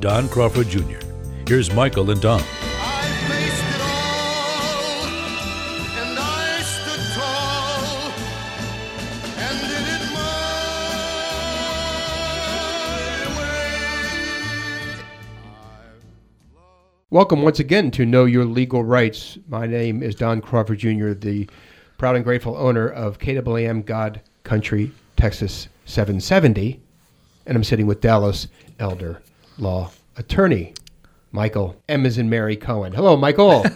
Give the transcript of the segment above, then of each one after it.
Don Crawford Jr. Here's Michael and Don. I faced it all, and I stood tall, and did it my way. Welcome once again to Know Your Legal Rights. My name is Don Crawford Jr., the proud and grateful owner of KAAM God Country, Texas 770, and I'm sitting with Dallas Elder Law Attorney Michael M. is in Mary Cohen. Hello, Michael.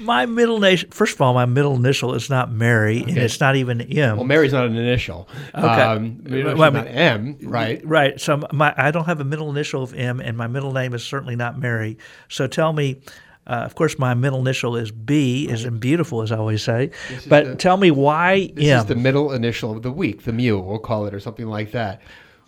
My middle nation. First of all, my middle initial is not Mary, and it's not even M. well, Mary's not an initial. Okay. Um, Well, it's I mean- not M, right? Right. So my I don't have a middle initial of M, and my middle name is certainly not Mary. So tell me. Uh, of course, my middle initial is B, as in beautiful, as I always say. But the- tell me why This M. is the middle initial of the week, the mu, we'll call it, or something like that.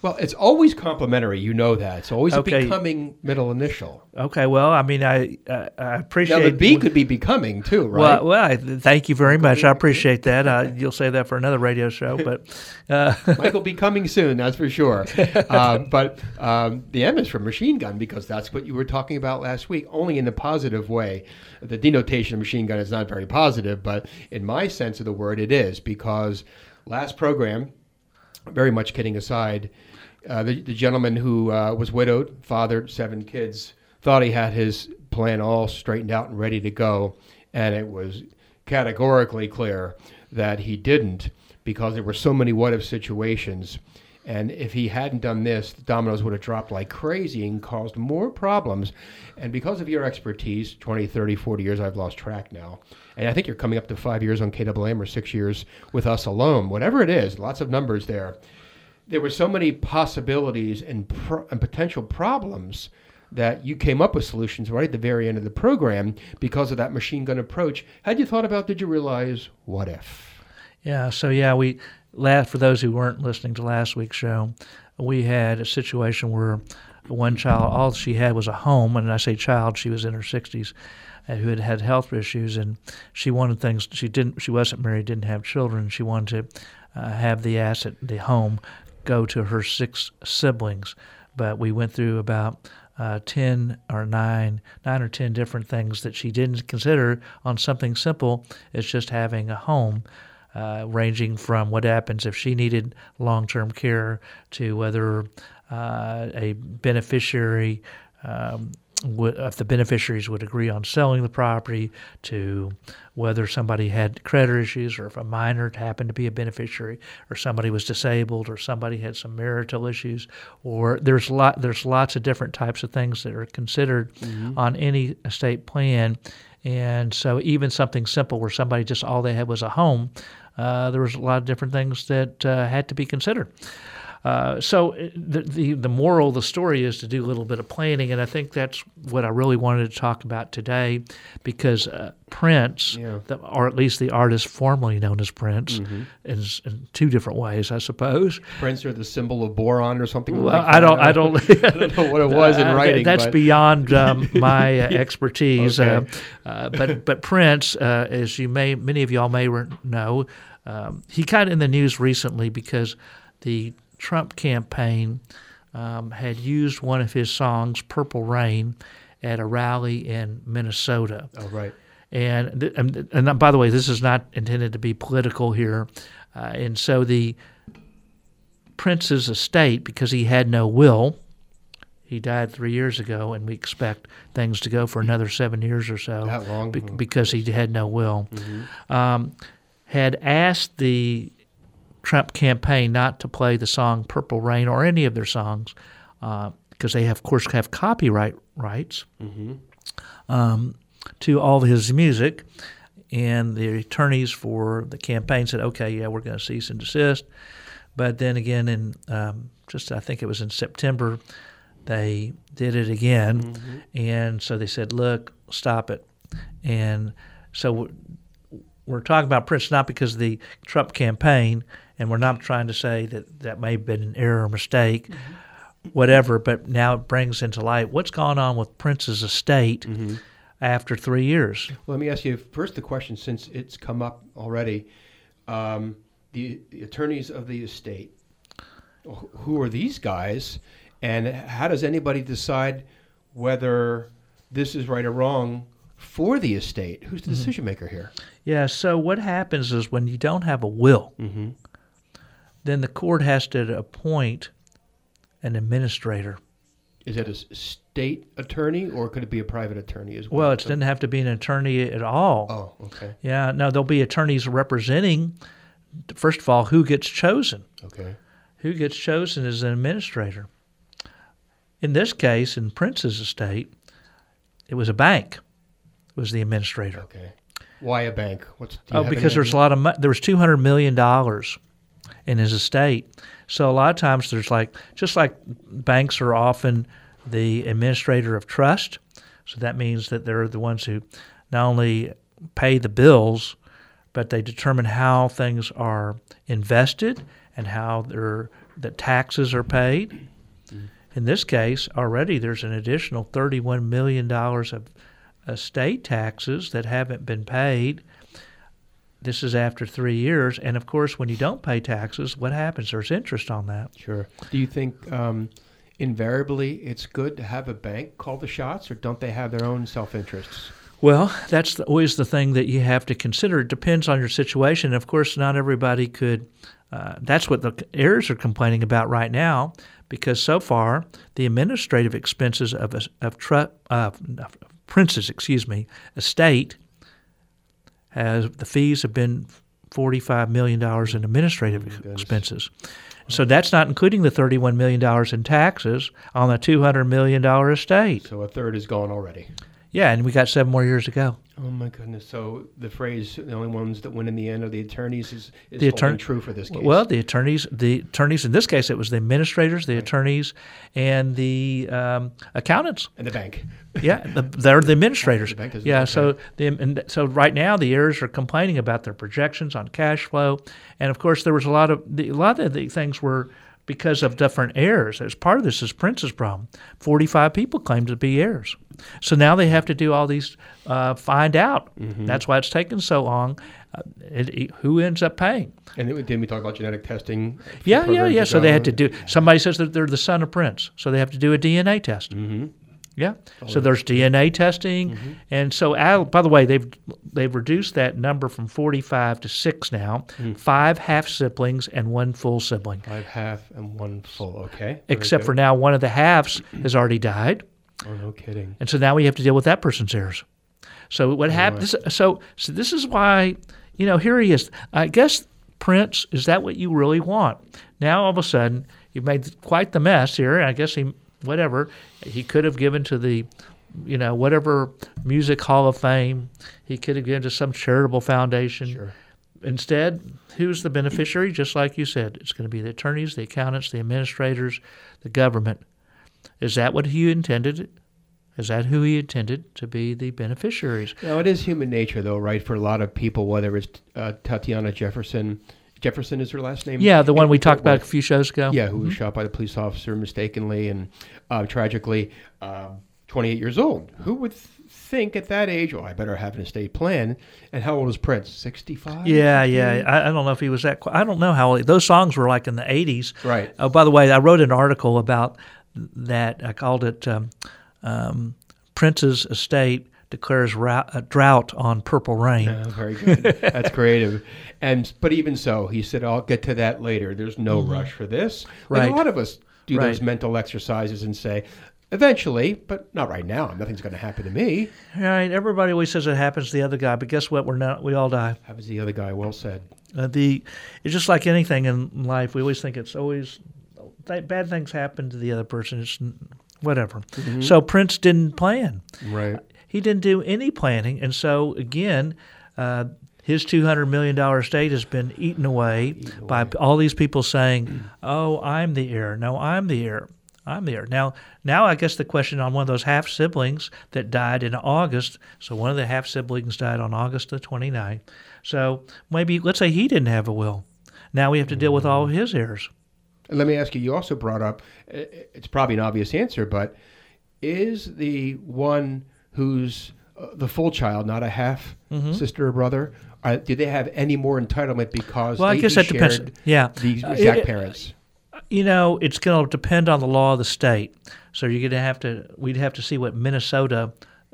Well, it's always complimentary. You know that. It's always Okay. a becoming middle initial. okay. Well, I mean, I uh, I appreciate. Now, the B could be becoming too, right? Well, well, I, thank you very much. I appreciate that. Uh, you'll say that for another radio show, but uh, Michael be coming soon, that's for sure. Uh, but um, the M is for machine gun because that's what you were talking about last week, only in the positive way. The denotation of machine gun is not very positive, but in my sense of the word, it is because last program, very much kidding aside, uh, the, the gentleman who uh, was widowed, fathered seven kids, thought he had his plan all straightened out and ready to go, and it was categorically clear that he didn't because there were so many what if situations. And if he hadn't done this, the dominoes would have dropped like crazy and caused more problems. And because of your expertise, 20, 30, 40 years, I've lost track now. And I think you're coming up to five years on KAAM or six years with us alone. Whatever it is, lots of numbers there there were so many possibilities and, pro- and potential problems that you came up with solutions right at the very end of the program because of that machine gun approach. Had you thought about, did you realize, what if? Yeah, so yeah, we last for those who weren't listening to last week's show, we had a situation where one child, all she had was a home, and I say child, she was in her sixties, uh, who had had health issues, and she wanted things. She didn't. She wasn't married, didn't have children. She wanted to uh, have the asset, the home, go to her six siblings. But we went through about uh, 10 or 9, 9 or 10 different things that she didn't consider on something simple as just having a home, uh, ranging from what happens if she needed long term care to whether uh, a beneficiary. Um, would, if the beneficiaries would agree on selling the property, to whether somebody had credit issues, or if a minor happened to be a beneficiary, or somebody was disabled, or somebody had some marital issues, or there's lot there's lots of different types of things that are considered on any estate plan, and so even something simple where somebody just all they had was a home, uh, there was a lot of different things that uh, had to be considered. Uh, so uh, the, the the moral of the story is to do a little bit of planning, and I think that's what I really wanted to talk about today, because uh, Prince, Yeah. the, or at least the artist formerly known as Prince, Mm-hmm. is in two different ways, I suppose. Prince or the symbol of boron or something Well, like I don't, I don't, I don't know what it was in Uh, writing. That's but beyond um, my uh, expertise. Okay. Uh, uh, but but Prince, uh, as you may, many of y'all may know, um, he got in the news recently because the Trump campaign um, had used one of his songs, "Purple Rain," at a rally in Minnesota. Oh, right. And, th- and and by the way, this is not intended to be political here. Uh, and so the Prince's estate, because he had no will, he died three years ago, and we expect things to go for another seven years or so. That long? be- Mhm. because he had no will. Um, had asked the Trump campaign not to play the song "Purple Rain" or any of their songs because they, have, of course, have copyright rights um, to all of his music. And the attorneys for the campaign said, "Okay, yeah, we're going to cease and desist." But then again, in um, just I think it was in September, they did it again, and so they said, "Look, stop it." And so we're- we're talking about Prince not because of the Trump campaign, and we're not trying to say that that may have been an error or mistake, whatever. But now it brings into light what's gone on with Prince's estate after three years. Well, let me ask you first the question since it's come up already. Um, the, the attorneys of the estate, who are these guys, and how does anybody decide whether this is right or wrong for the estate? Who's the decision maker here? Yeah. So what happens is when you don't have a will, Mm-hmm. Then the court has to appoint an administrator. Is that a state attorney or could it be a private attorney as well? Well, it doesn't have to be an attorney at all. Oh, okay, Yeah, no, there'll be attorneys representing. First of all, who gets chosen? okay, Who gets chosen as an administrator? In this case, in Prince's estate, it was a bank. Was the administrator? okay. Why a bank? What's Oh, because there's a lot of money. There was two hundred million dollars in his estate. So a lot of times there's like just like banks are often the administrator of trust. So that means that they're the ones who not only pay the bills, but they determine how things are invested and how their the taxes are paid. Mm-hmm. In this case, already there's an additional thirty-one million dollars of estate taxes that haven't been paid. This is after three years, and of course, when you don't pay taxes, what happens? There's interest on that. Sure. Do you think um, invariably it's good to have a bank call the shots, or don't they have their own self interests? Well, that's the, always the thing that you have to consider. It depends on your situation. Of course, not everybody could. Uh, that's what the heirs are complaining about right now, because so far the administrative expenses of a, of tru- uh, of Prince's, excuse me, estate has the fees have been forty five million dollars in administrative oh goodness. expenses. So that's not including the thirty one million dollars in taxes on the two hundred million dollar estate. So a third is gone already. Yeah, and we got seven more years to go. Oh my goodness! So the phrase "the only ones that win in the end are the attorneys" is, is The attorney- true for this case. Well, the attorneys, the attorneys in this case, it was the administrators, the attorneys, and the um, accountants. and the bank. Yeah, the, they're the administrators. The bank yeah, so the and so right now the heirs are complaining about their projections on cash flow, and of course there was a lot of the, a lot of the things were because of different heirs. As part of this is Prince's problem. Forty-five people claimed to be heirs, so now they have to do all these uh, find out. Mm-hmm. That's why it's taken so long. Uh, it, it- who ends up paying? And then didn't we talk about genetic testing? Yeah, yeah, yeah. So they had to do. Somebody says that they're the son of Prince, so they have to do a DNA test. Mm-hmm. Yeah. So there's DNA testing, and so Al, by the way, they've they've reduced that number from 45 to six now. Five half siblings and one full sibling. Five half and one full. Okay. Very Except for now, one of the halves has already died, Oh, no kidding. and so now we have to deal with that person's heirs. So what happens? So so this is why you know here he is. I guess Prince is that what you really want? Now all of a sudden you've made quite the mess here. I guess he whatever he could have given to the you know whatever music hall of fame he could have given to some charitable foundation. Sure. Instead, who's the beneficiary? Just like you said, it's going to be the attorneys, the accountants, the administrators, the government. Is that what he intended? Is that who he intended to be the beneficiaries? Now it is human nature, though, right? For a lot of people, whether it's uh, Tatiana Jefferson, Jefferson is her last name. Yeah, the one we talked about a few shows ago. Yeah, who was shot by the police officer mistakenly and uh, tragically, um 28 years old. Who would th- think at that age, oh, I better have an estate plan? And how old is Prince? 65? Yeah, yeah. I, I don't know if he was that. Qu- I don't know how old. those songs were like in the '80s. Right. Oh, by the way, I wrote an article about that. I called it um, um, "Prince's Estate Declares Ra- a Drought on Purple Rain." Oh, very good. That's creative. And but even so, he said, "I'll get to that later. There's no rush for this." Mm-hmm. Right. a lot of us do those mental exercises and say, "Eventually, but not right now. Nothing's going to happen to me." Right. Everybody always says it happens to the other guy, but guess what? We're not. We all die. How was the other guy? Well said. Uh, the it's just like anything in life. We always think it's always th- bad things happen to the other person. It's n- whatever. Mm-hmm. So Prince didn't plan. Right. He didn't do any planning, and so again, uh, his two hundred million dollar estate has been eaten away by all these people saying, mm. "Oh, I'm the heir. No, I'm the heir." I'm there. Now, now I guess the question on one of those half siblings that died in August. So one of the half siblings died on August the 29th. So maybe let's say he didn't have a will. Now we have to deal with all mm. his heirs. And let me ask you. You also brought up. i- It's probably an obvious answer, but is the one who's uh, the full child, not a half Mm-hmm. sister or brother, uh, do they have any more entitlement because Well, I guess that depends. Yeah. the Uh, exact it- parents? You know, it's going to depend on the law of the state. So you're going to have to. We'd have to see what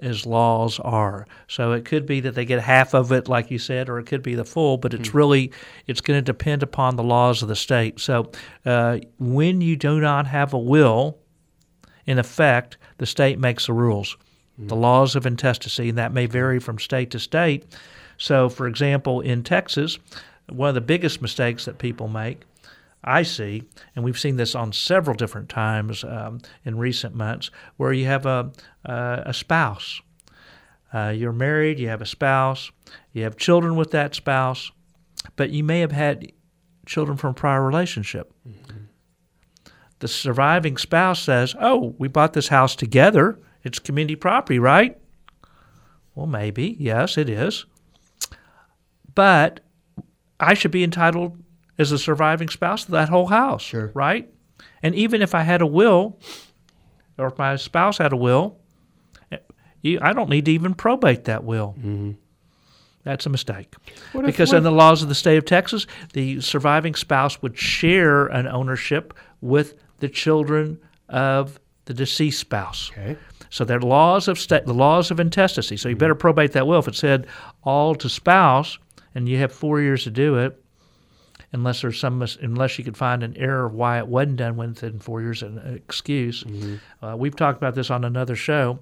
Minnesota's laws are. So it could be that they get half of it, like you said, or it could be the full. But it's really it's going to depend upon the laws of the state. So uh, when you do not have a will, in effect, the state makes the rules, the laws of intestacy, and that may vary from state to state. So, for example, in Texas, one of the biggest mistakes that people make, I see, and we've seen this on several different times um, in recent months, where you have a, a, a spouse. Uh, you're married, you have a spouse, you have children with that spouse, but you may have had children from a prior relationship the surviving spouse says, "Oh, we bought this house together. It's community property, right?" Well, maybe. Yes, it is. But I should be entitled as a surviving spouse of that whole house, Sure. right? And even if I had a will or if my spouse had a will, I don't need to even probate that will. Mm-hmm. That's a mistake. What if- because what in the laws of the state of Texas, the surviving spouse would share an ownership with the children of the deceased spouse. Okay. So there are laws of sta- the laws of intestacy. So you mm-hmm. better probate that will. If it said all to spouse, and you have four years to do it, unless there's some mis- unless you could find an error of why it wasn't done within four years, an excuse. Uh, we've talked about this on another show,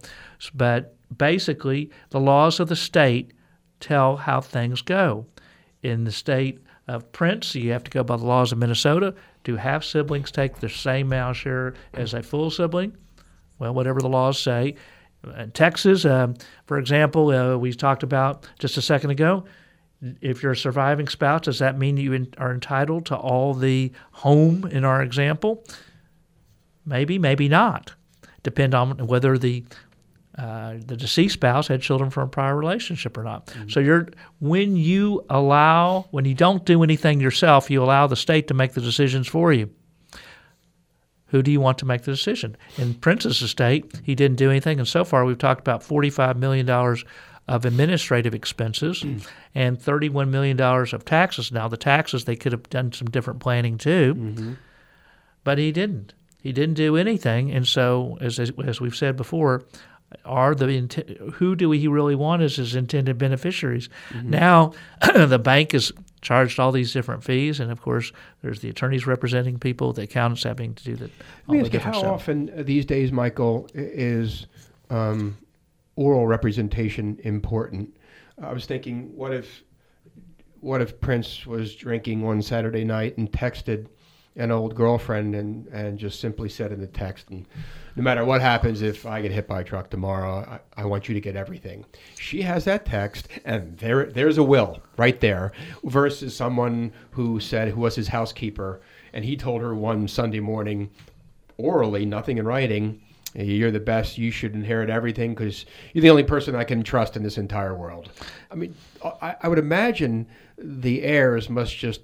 but basically the laws of the state tell how things go. In the state of Prince, you have to go by the laws of Minnesota. Do half siblings take the same amount share as a full sibling? Well, whatever the laws say. In Texas, um, for example, uh, we talked about just a second ago. If you're a surviving spouse, does that mean you in, are entitled to all the home in our example? Maybe, maybe not. Depend on whether the uh, the deceased spouse had children from a prior relationship or not. So you're when you allow when you don't do anything yourself, you allow the state to make the decisions for you. Who do you want to make the decision? In Prince's estate, he didn't do anything, and so far we've talked about forty-five million dollars of administrative expenses mm. and thirty-one million dollars of taxes. Now the taxes they could have done some different planning too, mm-hmm. but he didn't. He didn't do anything, and so as as we've said before, are the who do he really want as his intended beneficiaries? Mm-hmm. Now the bank has charged all these different fees, and of course there's the attorneys representing people, the accountants having to do the Let me ask you, how stuff. often these days, Michael, is um, oral representation important? I was thinking, what if, what if Prince was drinking one Saturday night and texted an old girlfriend and, and just simply said in the text, and no matter what happens, if I get hit by a truck tomorrow, I, I want you to get everything. She has that text, and there there's a will right there, versus someone who said who was his housekeeper, and he told her one Sunday morning, orally, nothing in writing. You're the best. You should inherit everything because you're the only person I can trust in this entire world. I mean, uh, I, I would imagine the heirs must just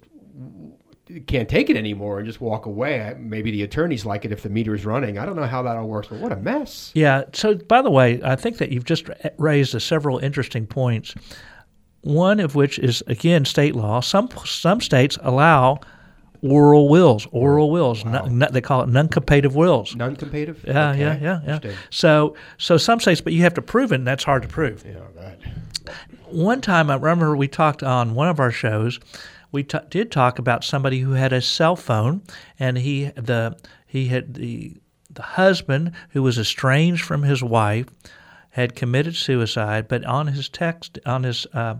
can't take it anymore and just walk away. Maybe the attorneys like it if the meter's running. I don't know how that all works, but what a mess. Yeah. So, by the way, I think that you've just raised several interesting points. One of which is again state law. Some some states allow oral wills. Oral wills. Non- they call it nuncupative wills. Nuncupative. Yeah, Okay, yeah, yeah, yeah. So, so some states, but you have to prove it, and that's hard to prove. Yeah, that. One time, I remember we talked on one of our shows. We t- did talk about somebody who had a cell phone, and he the he had the the husband who was estranged from his wife had committed suicide, but on his text on his uh,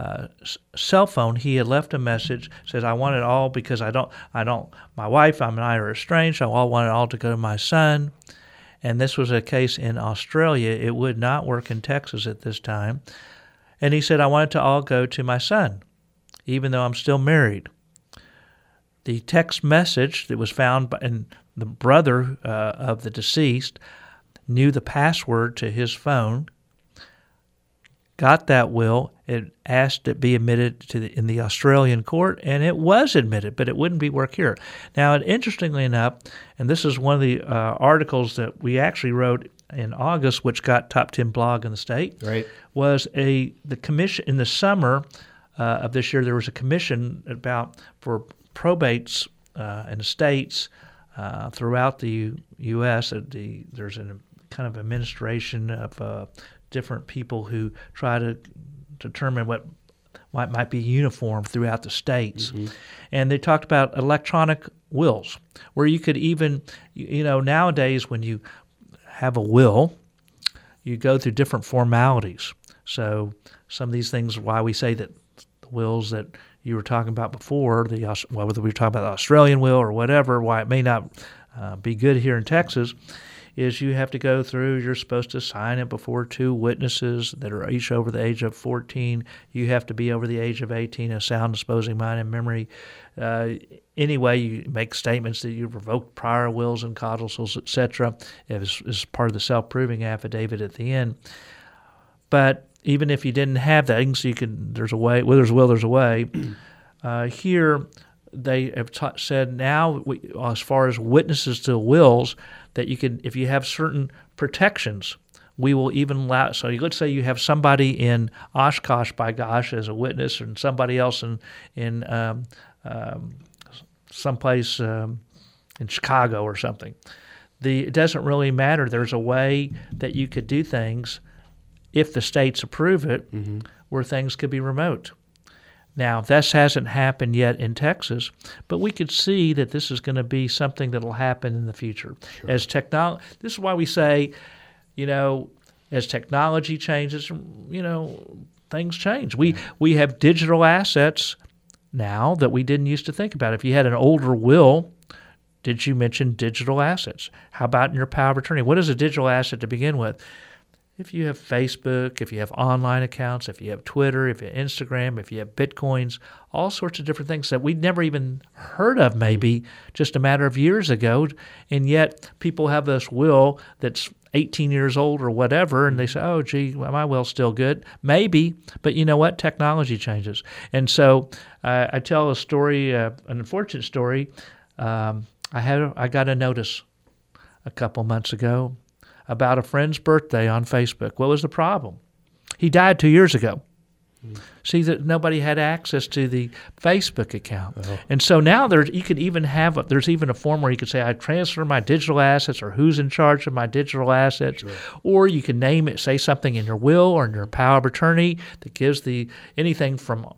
uh, cell phone he had left a message says I want it all because I don't I don't my wife and I are estranged. I want it all to go to my son. And this was a case in Australia. It would not work in Texas at this time. And he said, I want it to all go to my son, even though I'm still married. The text message that was found by, and the brother uh, of the deceased knew the password to his phone, got that will, it asked it be admitted to the, in the Australian court, and it was admitted, but it wouldn't be work here. Now, interestingly enough, and this is one of the uh, articles that we actually wrote in August, which got top ten blog in the state, Right. was a the commission in the summer uh, of this year. There was a commission about for probates uh, and estates uh, throughout the U- U.S. The there's a kind of administration of uh, different people who try to determine what might might be uniform throughout the states. And they talked about electronic wills, where you could even, you you know, nowadays when you have a will, you go through different formalities. So some of these things, why we say that the wills that you were talking about before, the well, whether we were talking about the Australian will or whatever, why it may not uh, be good here in Texas, is you have to go through. You're supposed to sign it before two witnesses that are each over the age of 14. You have to be over the age of 18, a sound, disposing mind and memory. Uh, anyway, you make statements that you've revoked prior wills and codicils, etc. As, as part of the self-proving affidavit at the end. But even if you didn't have that, you can see you can. There's a way. Well, there's a will. There's a way. Uh, here, they have ta said now, we, as far as witnesses to wills, that you can, if you have certain protections, we will even allow. So let's say you have somebody in Oshkosh, by gosh, as a witness, and somebody else in in um, um, someplace um, in Chicago or something. The it doesn't really matter. There's a way that you could do things if the states approve it, where things could be remote. Now, this hasn't happened yet in Texas, but we could see that this is going to be something that will happen in the future. As technology, this is why we say, you know, as technology changes, you know, things change. We we have digital assets now that we didn't used to think about. If you had an older will, did you mention digital assets? How about in your power of attorney? What is a digital asset to begin with? If you have Facebook, if you have online accounts, if you have Twitter, if you have Instagram, if you have Bitcoins, all sorts of different things that we'd never even heard of maybe just a matter of years ago. And yet people have this will that's 18 years old or whatever, and they say, oh, gee, my will's still good. Maybe, but you know what? Technology changes. And so uh, I tell a story, uh, an unfortunate story. Um, I had I got a notice a couple months ago about a friend's birthday on Facebook. What was the problem? He died two years ago. See that nobody had access to the Facebook account, uh-huh. and so now there's you could even have a, there's even a form where you could say I transfer my digital assets or who's in charge of my digital assets, or you can name it, say something in your will or in your power of attorney that gives the anything from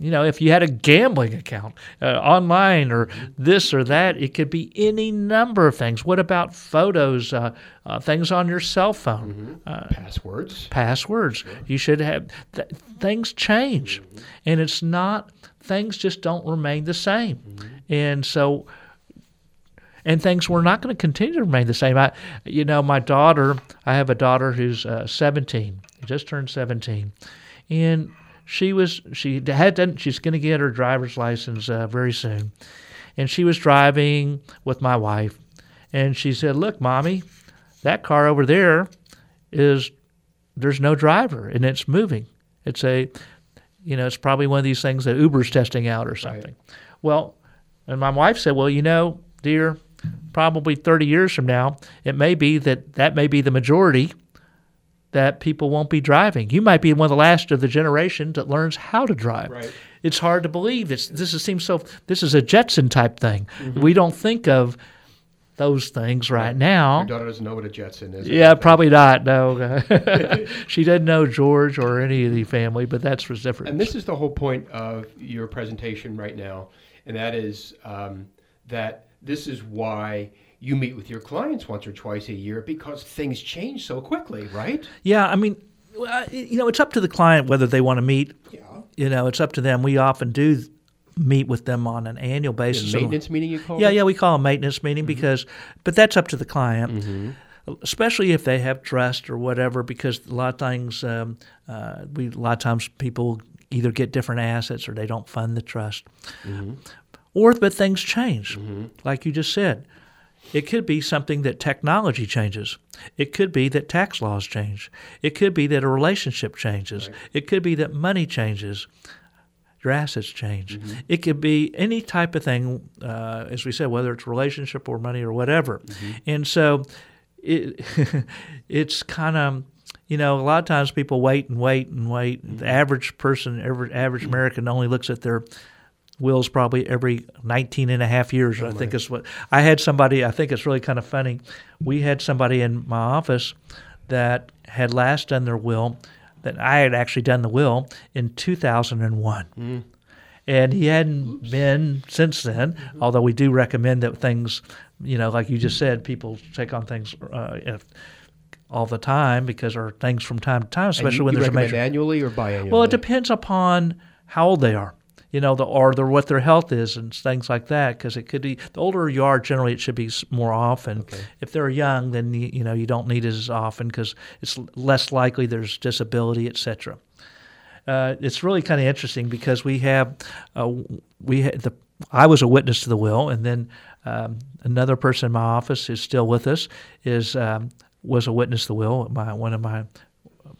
you know, if you had a gambling account uh, online or this or that, it could be any number of things. What about photos, uh, uh, things on your cell phone, uh, Passwords. passwords? You should have th- things change, and it's not things just don't remain the same, and so. And things were not going to continue to remain the same. I, you know, my daughter. I have a daughter who's uh, 17. Just turned 17, and she was she had done, she's going to get her driver's license uh, very soon. And she was driving with my wife. And she said look mommy that car over there is there's no driver and it's moving. It's a you know it's probably one of these things that uber's testing out or something. Well and my wife said well you know dear probably 30 years from now it may be that that may be the majority that people won't be driving. You might be one of the last of the generation that learns how to drive. Right. It's hard to believe. It's, this is, seems so. This is a Jetson type thing. We don't think of those things right, now. Your daughter doesn't know what a Jetson is. Yeah, probably not. No, she doesn't know George or any of the family, but that's what's different. And this is the whole point of your presentation right now, and that is um, that this is why you meet with your clients once or twice a year because things change so quickly, right? Yeah, I mean, you know, it's up to the client whether they want to meet. Yeah. You know, it's up to them. We often do meet with them on an annual basis. So- maintenance meeting you call Yeah, it? yeah, we call a maintenance meeting because, but that's up to the client, especially if they have trust or whatever. Because a lot of things, um, uh, we a lot of times people either get different assets or they don't fund the trust, or but things change, like you just said. It could be something that technology changes. It could be that tax laws change. It could be that a relationship changes. It could be that money changes. Your assets change. Mm-hmm. It could be any type of thing, uh, as we said, whether it's relationship or money or whatever. Mm-hmm. And so it, it's kind of you know, a lot of times people wait and wait and wait. Mm-hmm. The average person, every average American only looks at their wills probably every 19 and a half years. I think is what I had somebody, I think it's really kind of funny. We had somebody in my office that had last done their will, that I had actually done the will in 2001. And he hadn't been since then, although we do recommend that things, you know, like you just said, people take on things uh, if, all the time because there are things from time to time, especially you, when you there's a major. annually or biannually? Well, it depends upon how old they are, you know, the, or the, what their health is and things like that. Because it could be the older you are, generally it should be more often. If they're young, then you, you know you don't need it as often because it's less likely there's disability, etc. Uh, it's really kind of interesting because we have uh, we had the I was a witness to the will, and then um, another person in my office who's still with us is um, was a witness to the will. My one of my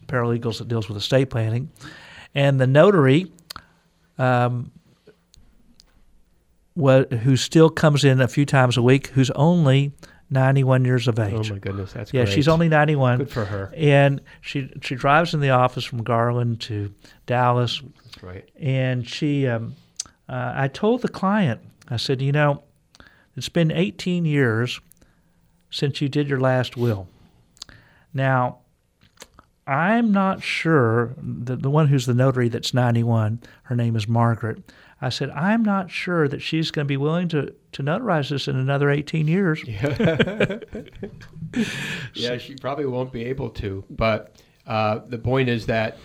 paralegals that deals with estate planning, and the notary, um, what, who still comes in a few times a week, who's only 91 years of age. Oh my goodness, that's yeah, great. she's only 91. Good for her. And she she drives in the office from Garland to Dallas, That's right. and she, um, uh, I told the client, I said, you know, it's been 18 years since you did your last will. Now, I'm not sure, the, the one who's the notary that's 91, her name is Margaret. I said, I'm not sure that she's going to be willing to, to notarize this in another 18 years. Yeah, yeah she probably won't be able to. But uh, the point is that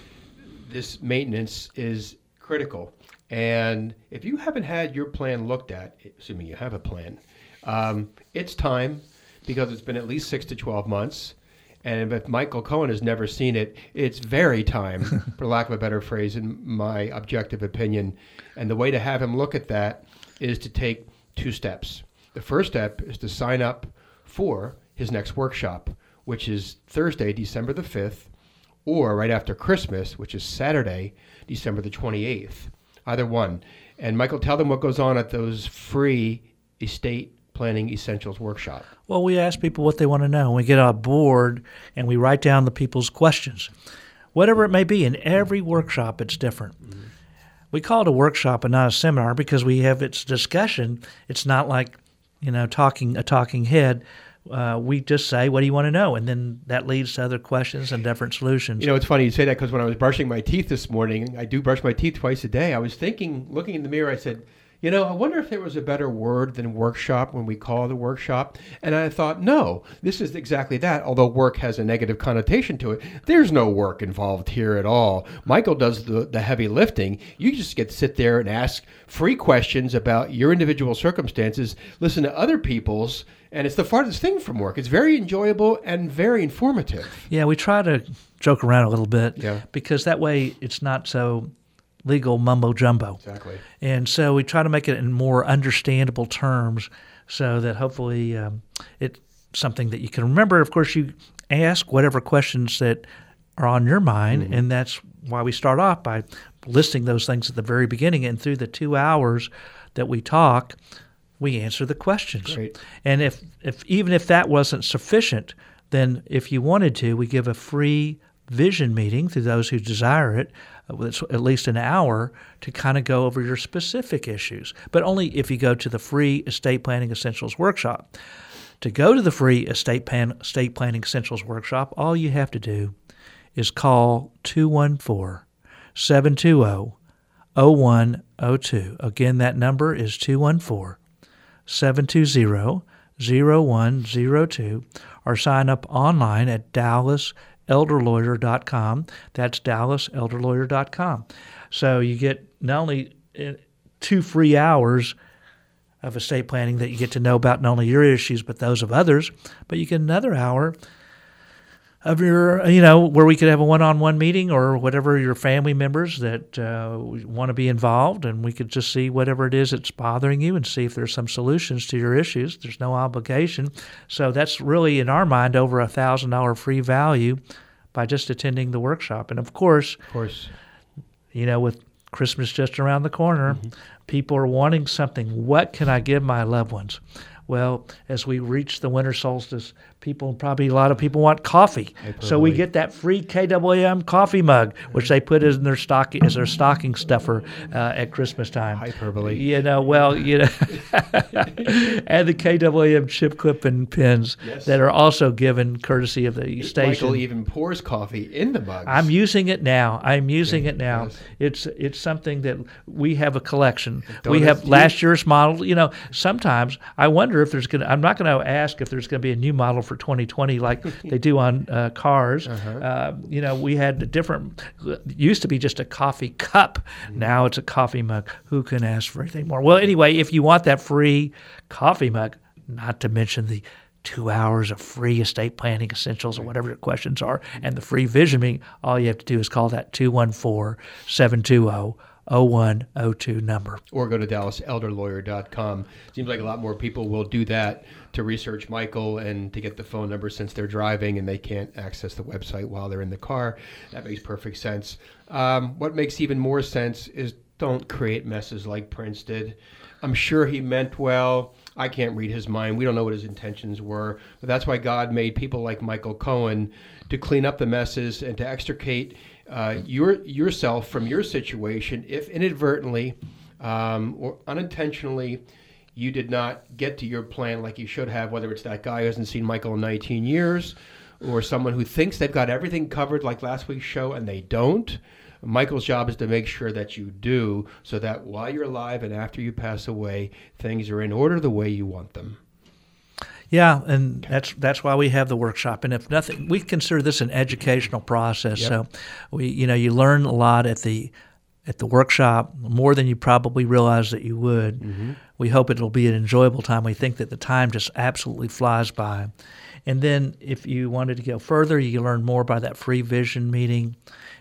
this maintenance is critical. And if you haven't had your plan looked at, assuming you have a plan, um, it's time because it's been at least six to 12 months. And if Michael Cohen has never seen it, it's very time, for lack of a better phrase, in my objective opinion. And the way to have him look at that is to take two steps. The first step is to sign up for his next workshop, which is Thursday, December the 5th, or right after Christmas, which is Saturday, December the 28th. Either one. And Michael, tell them what goes on at those free estate planning essentials workshop. Well, we ask people what they want to know. We get a board and we write down the people's questions, whatever it may be. In every workshop, it's different. We call it a workshop and not a seminar because we have its discussion. It's not like you know talking a talking head. Uh, we just say, "What do you want to know?" and then that leads to other questions and different solutions. You know, it's funny you say that because when I was brushing my teeth this morning, I do brush my teeth twice a day. I was thinking, looking in the mirror, I said, you know, I wonder if there was a better word than workshop when we call the workshop. And I thought, no, this is exactly that. Although work has a negative connotation to it, there's no work involved here at all. Michael does the, the heavy lifting. You just get to sit there and ask free questions about your individual circumstances, listen to other people's, and it's the farthest thing from work. It's very enjoyable and very informative. Yeah, we try to joke around a little bit Yeah. because that way it's not so legal mumbo jumbo. Exactly. And so we try to make it in more understandable terms so that hopefully um, it's something that you can remember. Of course, you ask whatever questions that are on your mind, and that's why we start off by listing those things at the very beginning. And through the two hours that we talk, we answer the questions. Great. And if, if even if that wasn't sufficient, then if you wanted to, we give a free vision meeting to those who desire it. uh, It's at least an hour to kind of go over your specific issues, but only if you go to the free estate planning essentials workshop. To go to the free estate, plan, estate planning essentials workshop, all you have to do is call 214 720 0102. Again, that number is 214 720 0102 or sign up online at dallaselderlawyer.com. That's dallaselderlawyer.com. So you get not only uh, two free hours of estate planning that you get to know about not only your issues but those of others, but you get another hour of your, you know, where we could have a one-on-one meeting or whatever your family members that uh, want to be involved, and we could just see whatever it is that's bothering you and see if there's some solutions to your issues. There's no obligation, so that's really in our mind over a thousand dollar free value by just attending the workshop. And of course, Of course. you know, with Christmas just around the corner, people are wanting something. What can I give my loved ones? Well, as we reach the winter solstice, people probably a lot of people want coffee. So we get that free KAAM coffee mug, which they put in their stock as their stocking stuffer uh, at Christmas time. Hyperbole. You know, well, you know, and the KAAM chip clip and pins Yes. that are also given courtesy of the station. Michael even pours coffee in the mug I'm using it now. I'm using Yeah, it now. yes. It's it's something that we have a collection. We have last year's model. You know, sometimes I wonder if there's gonna. I'm not going to ask if there's going to be a new model for 2020 like they do on uh, cars. Uh-huh. Uh, you know, we had a different. Used to be just a coffee cup. Mm-hmm. Now it's a coffee mug. Who can ask for anything more? Well, anyway, if you want that free coffee mug, not to mention the two hours of free estate planning essentials or whatever your questions are, and the free vision meeting, all you have to do is call that 214 720 0102 number. or go to DallasElderLawyer.com. Seems like a lot more people will do that to research Michael and to get the phone number since they're driving and they can't access the website while they're in the car. That makes perfect sense. Um, what makes even more sense is don't create messes like Prince did. I'm sure he meant well. I can't read his mind. We don't know what his intentions were. But that's why God made people like Michael Cohen to clean up the messes and to extricate uh, your yourself from your situation if inadvertently um, or unintentionally you did not get to your plan like you should have, whether it's that guy who hasn't seen Michael in 19 years or someone who thinks they've got everything covered like last week's show and they don't. Michael's job is to make sure that you do so that while you're alive and after you pass away, things are in order the way you want them. Yeah, and that's that's why we have the workshop. And if nothing, we consider this an educational process. Yep. So, we you know you learn a lot at the at the workshop more than you probably realize that you would. Mm-hmm. We hope it'll be an enjoyable time. We think that the time just absolutely flies by. And then if you wanted to go further, you can learn more by that free vision meeting.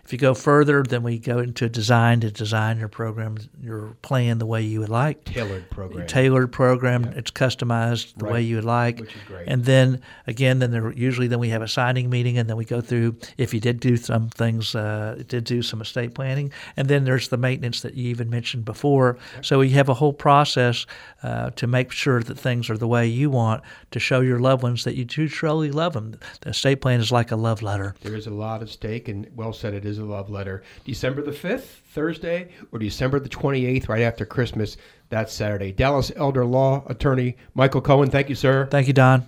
If you go further, then we go into design to design your program, your plan the way you would like Tailored program. tailored program. It's customized the way you would like. Which is great. And then again, then there usually then we have a signing meeting, and then we go through if you did do some things, uh, did do some estate planning, and then there's the maintenance that you even mentioned before. So we have a whole process uh, to make sure that things are the way you want to show your loved ones that you do truly love them. The estate plan is like a love letter. There is a lot at stake, and well said, it is a love letter. December the 5th, Thursday, or December the 28th, right after Christmas, that's Saturday. Dallas Elder Law Attorney Michael Cohen, thank you, sir. Thank you, Don.